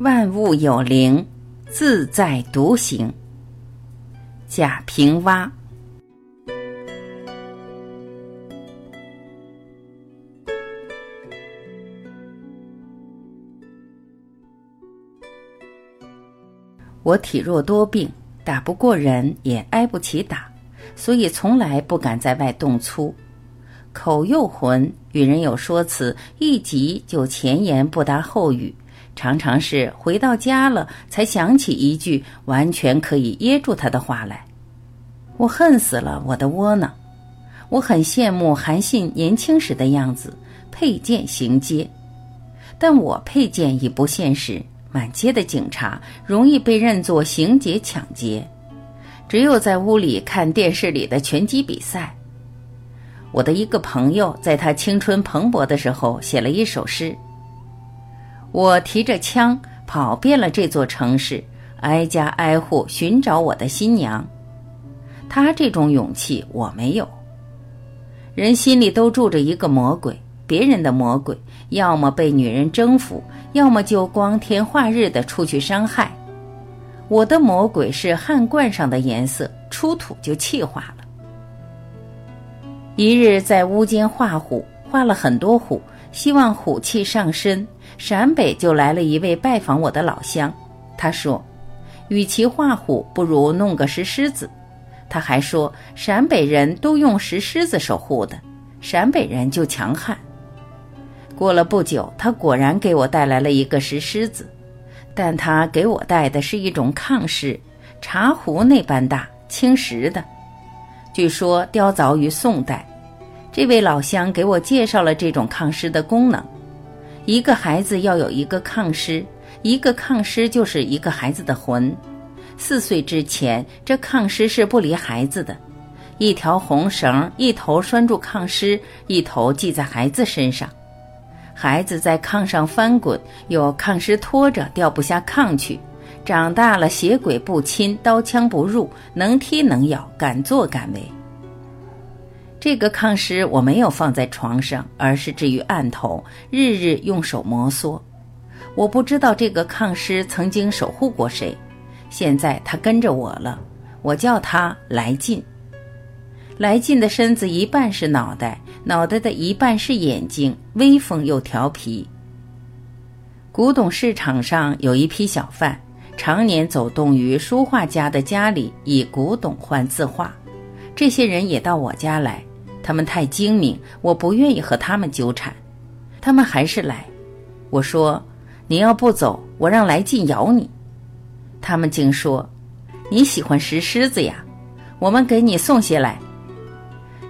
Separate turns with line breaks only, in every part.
万物有灵，自在独行。贾平凹。我体弱多病，打不过人，也挨不起打，所以从来不敢在外动粗。口又浑，与人有说辞，一急就前言不搭后语，常常是回到家了才想起一句完全可以噎住他的话来。我恨死了我的窝囊。我很羡慕韩信年轻时的样子，佩剑行街，但我佩剑已不现实。满街的警察容易被认作行劫抢劫，只有在屋里看电视里的拳击比赛。我的一个朋友在他青春蓬勃的时候写了一首诗：“我提着枪跑遍了这座城市，挨家挨户寻找我的新娘。”他这种勇气我没有。人心里都住着一个魔鬼，别人的魔鬼要么被女人征服。要么就光天化日的出去伤害，我的魔鬼是汉冠上的颜色，出土就气化了。一日在屋间画虎，画了很多虎，希望虎气上身。陕北就来了一位拜访我的老乡，他说：“与其画虎，不如弄个石狮子。”他还说：“陕北人都用石狮子守护的，陕北人就强悍。”过了不久，他果然给我带来了一个石狮子，但他给我带的是一种炕狮，茶壶那般大，青石的。据说雕凿于宋代。这位老乡给我介绍了这种炕狮的功能：一个孩子要有一个炕狮，一个炕狮就是一个孩子的魂。四岁之前，这炕狮是不离孩子的，一条红绳，一头拴住炕狮，一头系在孩子身上。孩子在炕上翻滚，有炕师拖着，掉不下炕去。长大了，邪鬼不侵，刀枪不入，能踢能咬，敢作敢为。这个炕师我没有放在床上，而是置于案头，日日用手摩挲。我不知道这个炕尸曾经守护过谁，现在他跟着我了，我叫他来劲。来劲的身子一半是脑袋。脑袋的一半是眼睛，威风又调皮。古董市场上有一批小贩，常年走动于书画家的家里，以古董换字画。这些人也到我家来，他们太精明，我不愿意和他们纠缠。他们还是来。我说：“你要不走，我让来劲咬你。”他们竟说：“你喜欢石狮子呀？我们给你送些来。”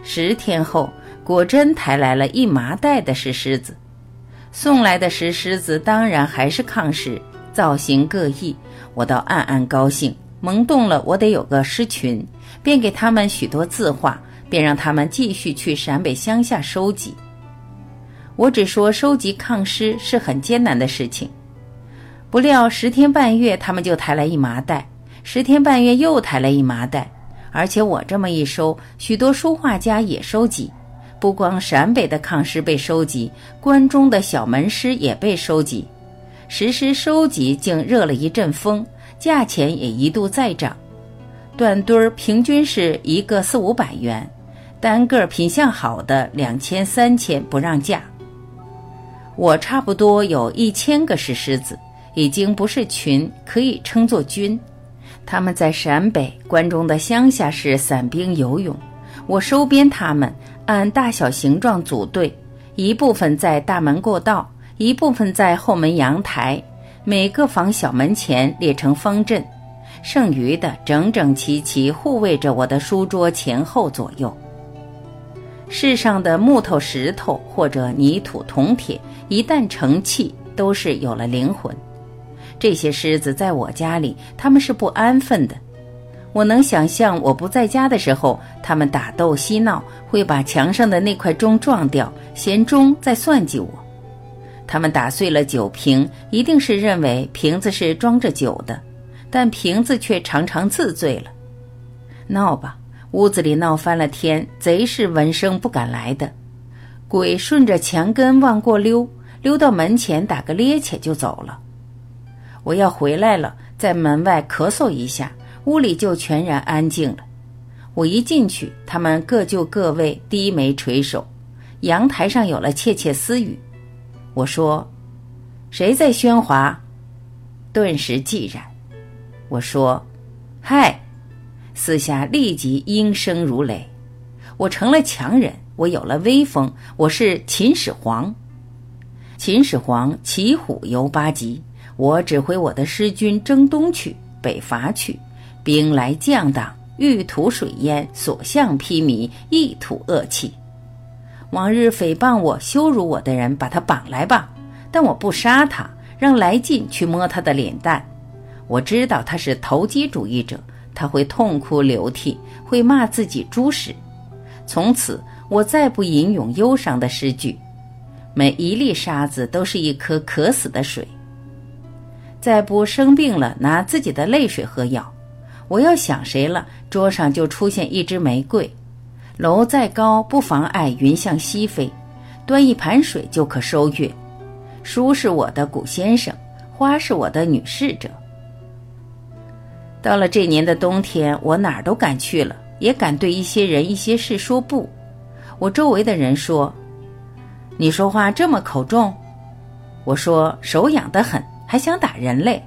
十天后。果真抬来了一麻袋的石狮子，送来的石狮子当然还是抗石，造型各异。我倒暗暗高兴，萌动了我得有个狮群，便给他们许多字画，便让他们继续去陕北乡下收集。我只说收集抗狮是很艰难的事情，不料十天半月，他们就抬来一麻袋，十天半月又抬来一麻袋，而且我这么一收，许多书画家也收集。不光陕北的抗狮被收集，关中的小门狮也被收集。石狮收集竟热了一阵风，价钱也一度再涨。断堆儿平均是一个四五百元，单个品相好的两千三千不让价。我差不多有一千个石狮子，已经不是群，可以称作军。他们在陕北、关中的乡下是散兵游勇，我收编他们。按大小形状组队，一部分在大门过道，一部分在后门阳台，每个房小门前列成方阵，剩余的整整齐齐护卫着我的书桌前后左右。世上的木头、石头或者泥土、铜铁，一旦成器，都是有了灵魂。这些狮子在我家里，他们是不安分的。我能想象，我不在家的时候，他们打斗嬉闹，会把墙上的那块钟撞掉，嫌钟在算计我。他们打碎了酒瓶，一定是认为瓶子是装着酒的，但瓶子却常常自醉了。闹吧，屋子里闹翻了天，贼是闻声不敢来的。鬼顺着墙根往过溜，溜到门前打个趔趄就走了。我要回来了，在门外咳嗽一下，屋里就全然安静了。我一进去，他们各就各位，低眉垂首。阳台上有了窃窃私语。我说：“谁在喧哗？”顿时寂然。我说：“嗨！”四下立即应声如雷。我成了强人，我有了威风，我是秦始皇。秦始皇骑虎游八极，我指挥我的师军征东去，北伐去，兵来将挡，欲吐水淹，所向披靡，一吐恶气。往日诽谤我、羞辱我的人，把他绑来吧，但我不杀他，让来劲去摸他的脸蛋。我知道他是投机主义者，他会痛哭流涕，会骂自己猪屎。从此，我再不吟咏忧伤的诗句。每一粒沙子都是一颗渴死的水。再不生病了，拿自己的泪水喝药。我要想谁了，桌上就出现一支玫瑰。楼再高，不妨碍云向西飞。端一盘水就可收月。书是我的古先生，花是我的女侍者。到了这年的冬天，我哪儿都敢去了，也敢对一些人、一些事说不。我周围的人说。你说话这么口重，我说手痒得很，还想打人嘞。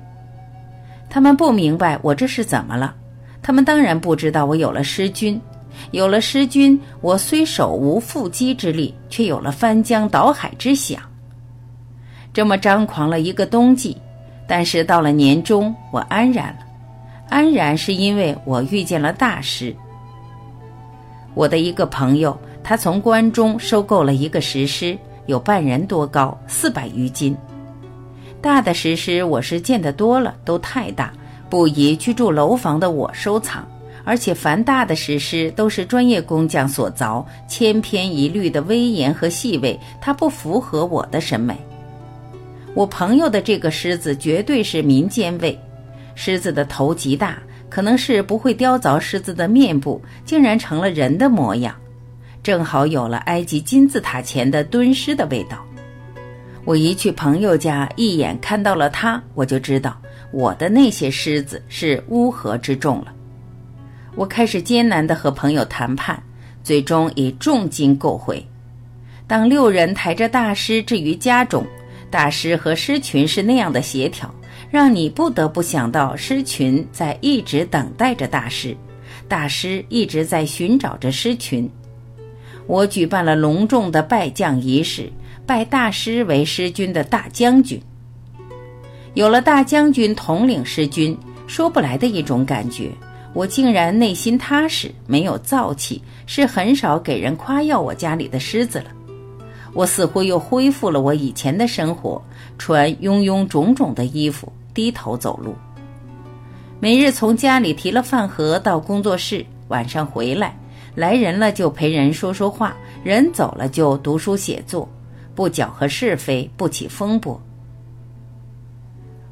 他们不明白我这是怎么了，他们当然不知道我有了师君，有了师君，我虽手无缚鸡之力，却有了翻江倒海之想。这么张狂了一个冬季，但是到了年终，我安然了。安然是因为我遇见了大师。我的一个朋友。他从关中收购了一个石狮，有半人多高，四百余斤。大的石狮我是见得多了，都太大，不宜居住楼房的我收藏。而且凡大的石狮都是专业工匠所凿，千篇一律的威严和细微，它不符合我的审美。我朋友的这个狮子绝对是民间味，狮子的头极大，可能是不会雕凿狮子的面部，竟然成了人的模样。正好有了埃及金字塔前的蹲狮的味道。我一去朋友家，一眼看到了他，我就知道我的那些狮子是乌合之众了。我开始艰难地和朋友谈判，最终以重金购回。当六人抬着大师置于家中，大师和狮群是那样的协调，让你不得不想到狮群在一直等待着大师，大师一直在寻找着狮群。我举办了隆重的拜将仪式，拜大师为师军的大将军。有了大将军统领师军，说不来的一种感觉。我竟然内心踏实，没有燥气，是很少给人夸耀我家里的狮子了。我似乎又恢复了我以前的生活，穿臃臃肿肿的衣服，低头走路。每日从家里提了饭盒到工作室，晚上回来。来人了就陪人说说话，人走了就读书写作，不搅和是非，不起风波。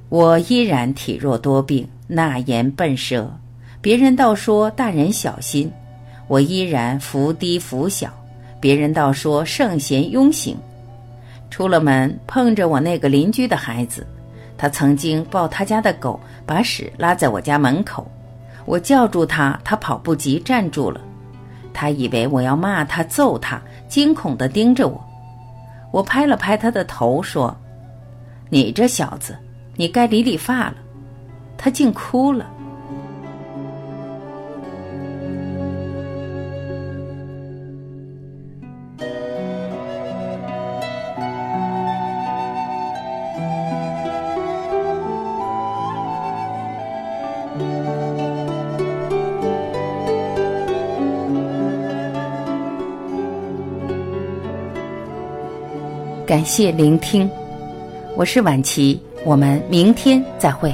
我依然体弱多病，纳言笨舌，别人倒说大人小心，我依然伏低伏小，别人倒说圣贤庸行。出了门碰着我那个邻居的孩子，他曾经抱他家的狗，把屎拉在我家门口，我叫住他，他跑不及站住了。他以为我要骂他、揍他，惊恐地盯着我。我拍了拍他的头，说：“你这小子，你该理理发了。”他竟哭了。感谢聆听，我是晚琪，我们明天再会。